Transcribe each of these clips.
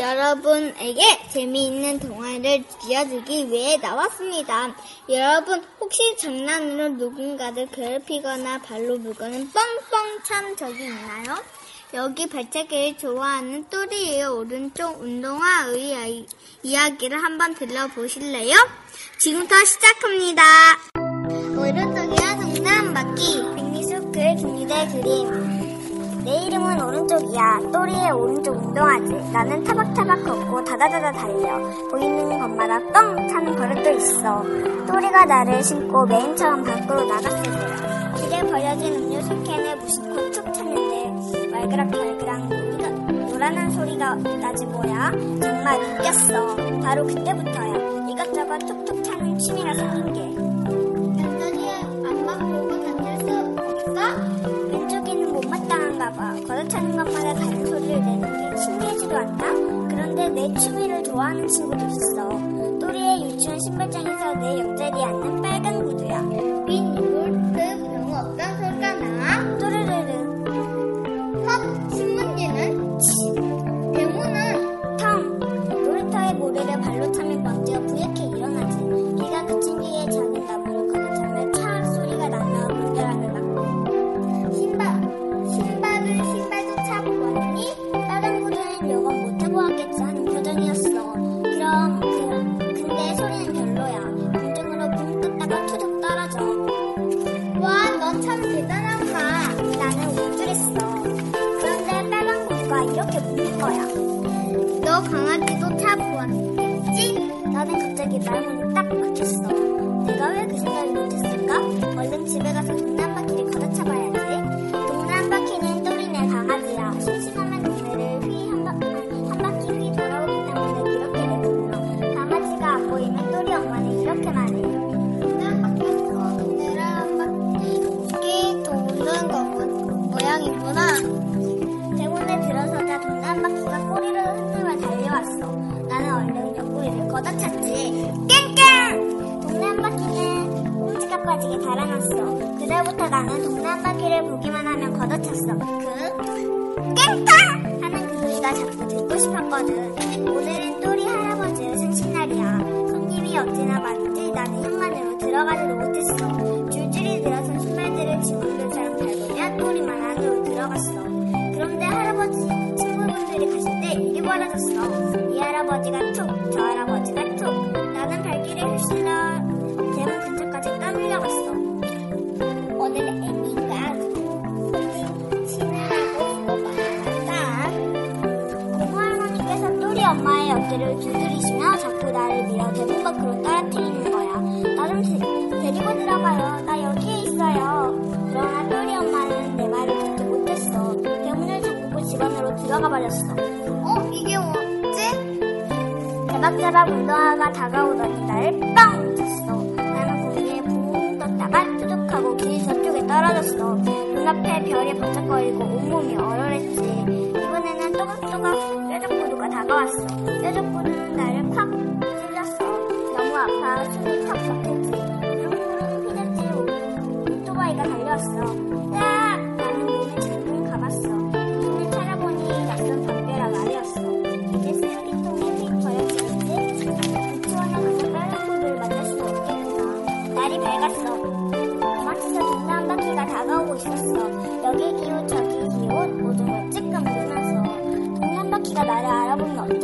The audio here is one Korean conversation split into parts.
여러분에게 재미있는 동화를 들려주기 위해 나왔습니다. 여러분, 혹시 장난으로 누군가를 괴롭히거나 발로 물거나 뻥뻥 찬 적이 있나요? 여기 발차기를 좋아하는 또리의 오른쪽 운동화의 이야기를 한번 들려보실래요? 지금부터 시작합니다. 동네 한 바퀴 백미숙 글 김유대 그림 내 이름은 오른쪽이야. 또리의 오른쪽 운동하지. 나는 타박타박 걷고 다다다다 달려. 보이는 것마다 뻥 차는 버릇도 있어. 또리가 나를 신고 메인처럼 밖으로 나갔을 때야. 길에 버려진 음료수 캔을 무심코 툭 찼는데 말그락말그락 노란한 소리가 나지 뭐야? 정말 웃겼어. 바로 그때부터야. 이것저것 툭툭 차는 취미가 생긴 게 봐. 걷어차는 것마다 다른 소리를 내는 게 신기하지도 않나? 그런데 내 취미를 좋아하는 친구도 있어. 또리의 유치원 신발장에서 내 옆자리에 앉는 빨간 구두야. 하는 표정이었어. 그럼, 그, 근데 소리는 별로야. 공중으로 붕 떴다가 투둑 떨어져. 와, 넌 참 대단하구나. 나는 우쭐했어. 그런데 빨간 구두가 이렇게 묻는 거야. 너 강아지도 타고 왔겠지? 나는 갑자기 말문이 딱 막혔어. 내가 왜 그 생각을 못했을까? 얼른 집에 가서 이렇게 말해. 동네 한 바퀴에서 동네를 한 바퀴 도는 거 모양이구나. 대문에 들어서자 동네 한 바퀴가 꼬리를 흔들며 달려왔어. 나는 얼른 옆구리를 걷어찼지. 깽깽! 동네 한 바퀴는 꼼지가 빠지게 달아났어. 그날부터 나는 동네 한 바퀴를 보기만 하면 걷어찼어. 그 깽깽! 하는 그 소리가 자꾸 듣고 싶었거든. 오늘은 또리 할아버지의 생신날이야. 손님이 어찌나 많은지 나는 현관으로 들어가지도 못했어. 줄줄이 늘어선 신발들을 지문들처럼 밟으며 또리만 안으로 들어갔어. 그런데 할아버지 친구분들이 가실 때 일이 벌어졌어. 이 할아버지가 툭, 저 할아버지 엄마의 어깨를 두드리시며 자꾸 나를 밀어 대문 밖으로 떨어뜨리는 거야. 나 좀 데리고 들어가요. 나 여기에 있어요. 그러나 또리 엄마는 내 말을 듣지 못했어. 대문을 잠그고 집 안으로 들어가 버렸어. 어? 이게 뭐지? 대박대박 운동화가 다가오더니 나를 뻥 쳤어. 나는 공중에 붕 떴다가 뚜둑하고 길 저쪽에 떨어졌어. 눈앞에 별이 번쩍거리고 온몸이 얼얼했지. 이번에는 또각또각 다가왔어. 뾰족구두는 나를 콱 찔렸어. 너무 아파 숨이 턱 막혔지. 부릉부릉 휘젓지 오토바이가 달려왔어.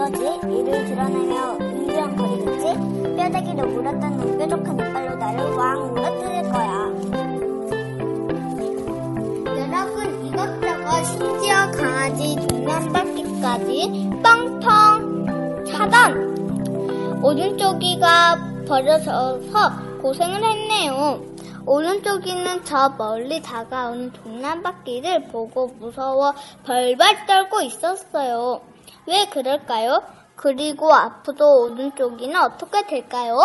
그러지 이를 드러내며 으르렁거리겠지 뼈대기를 물었던 눈뾰족한 이빨로 나를 왕 물어뜯을 거야 여러분 이것저것 심지어 강아지 동남바퀴까지 뻥뻥 차단 오른쪽이가 버려져서 고생을 했네요. 오른쪽이는 저 멀리 다가오는 동남바퀴를 보고 무서워 벌벌 떨고 있었어요. 왜 그럴까요? 그리고 앞으로 오른쪽이는 어떻게 될까요?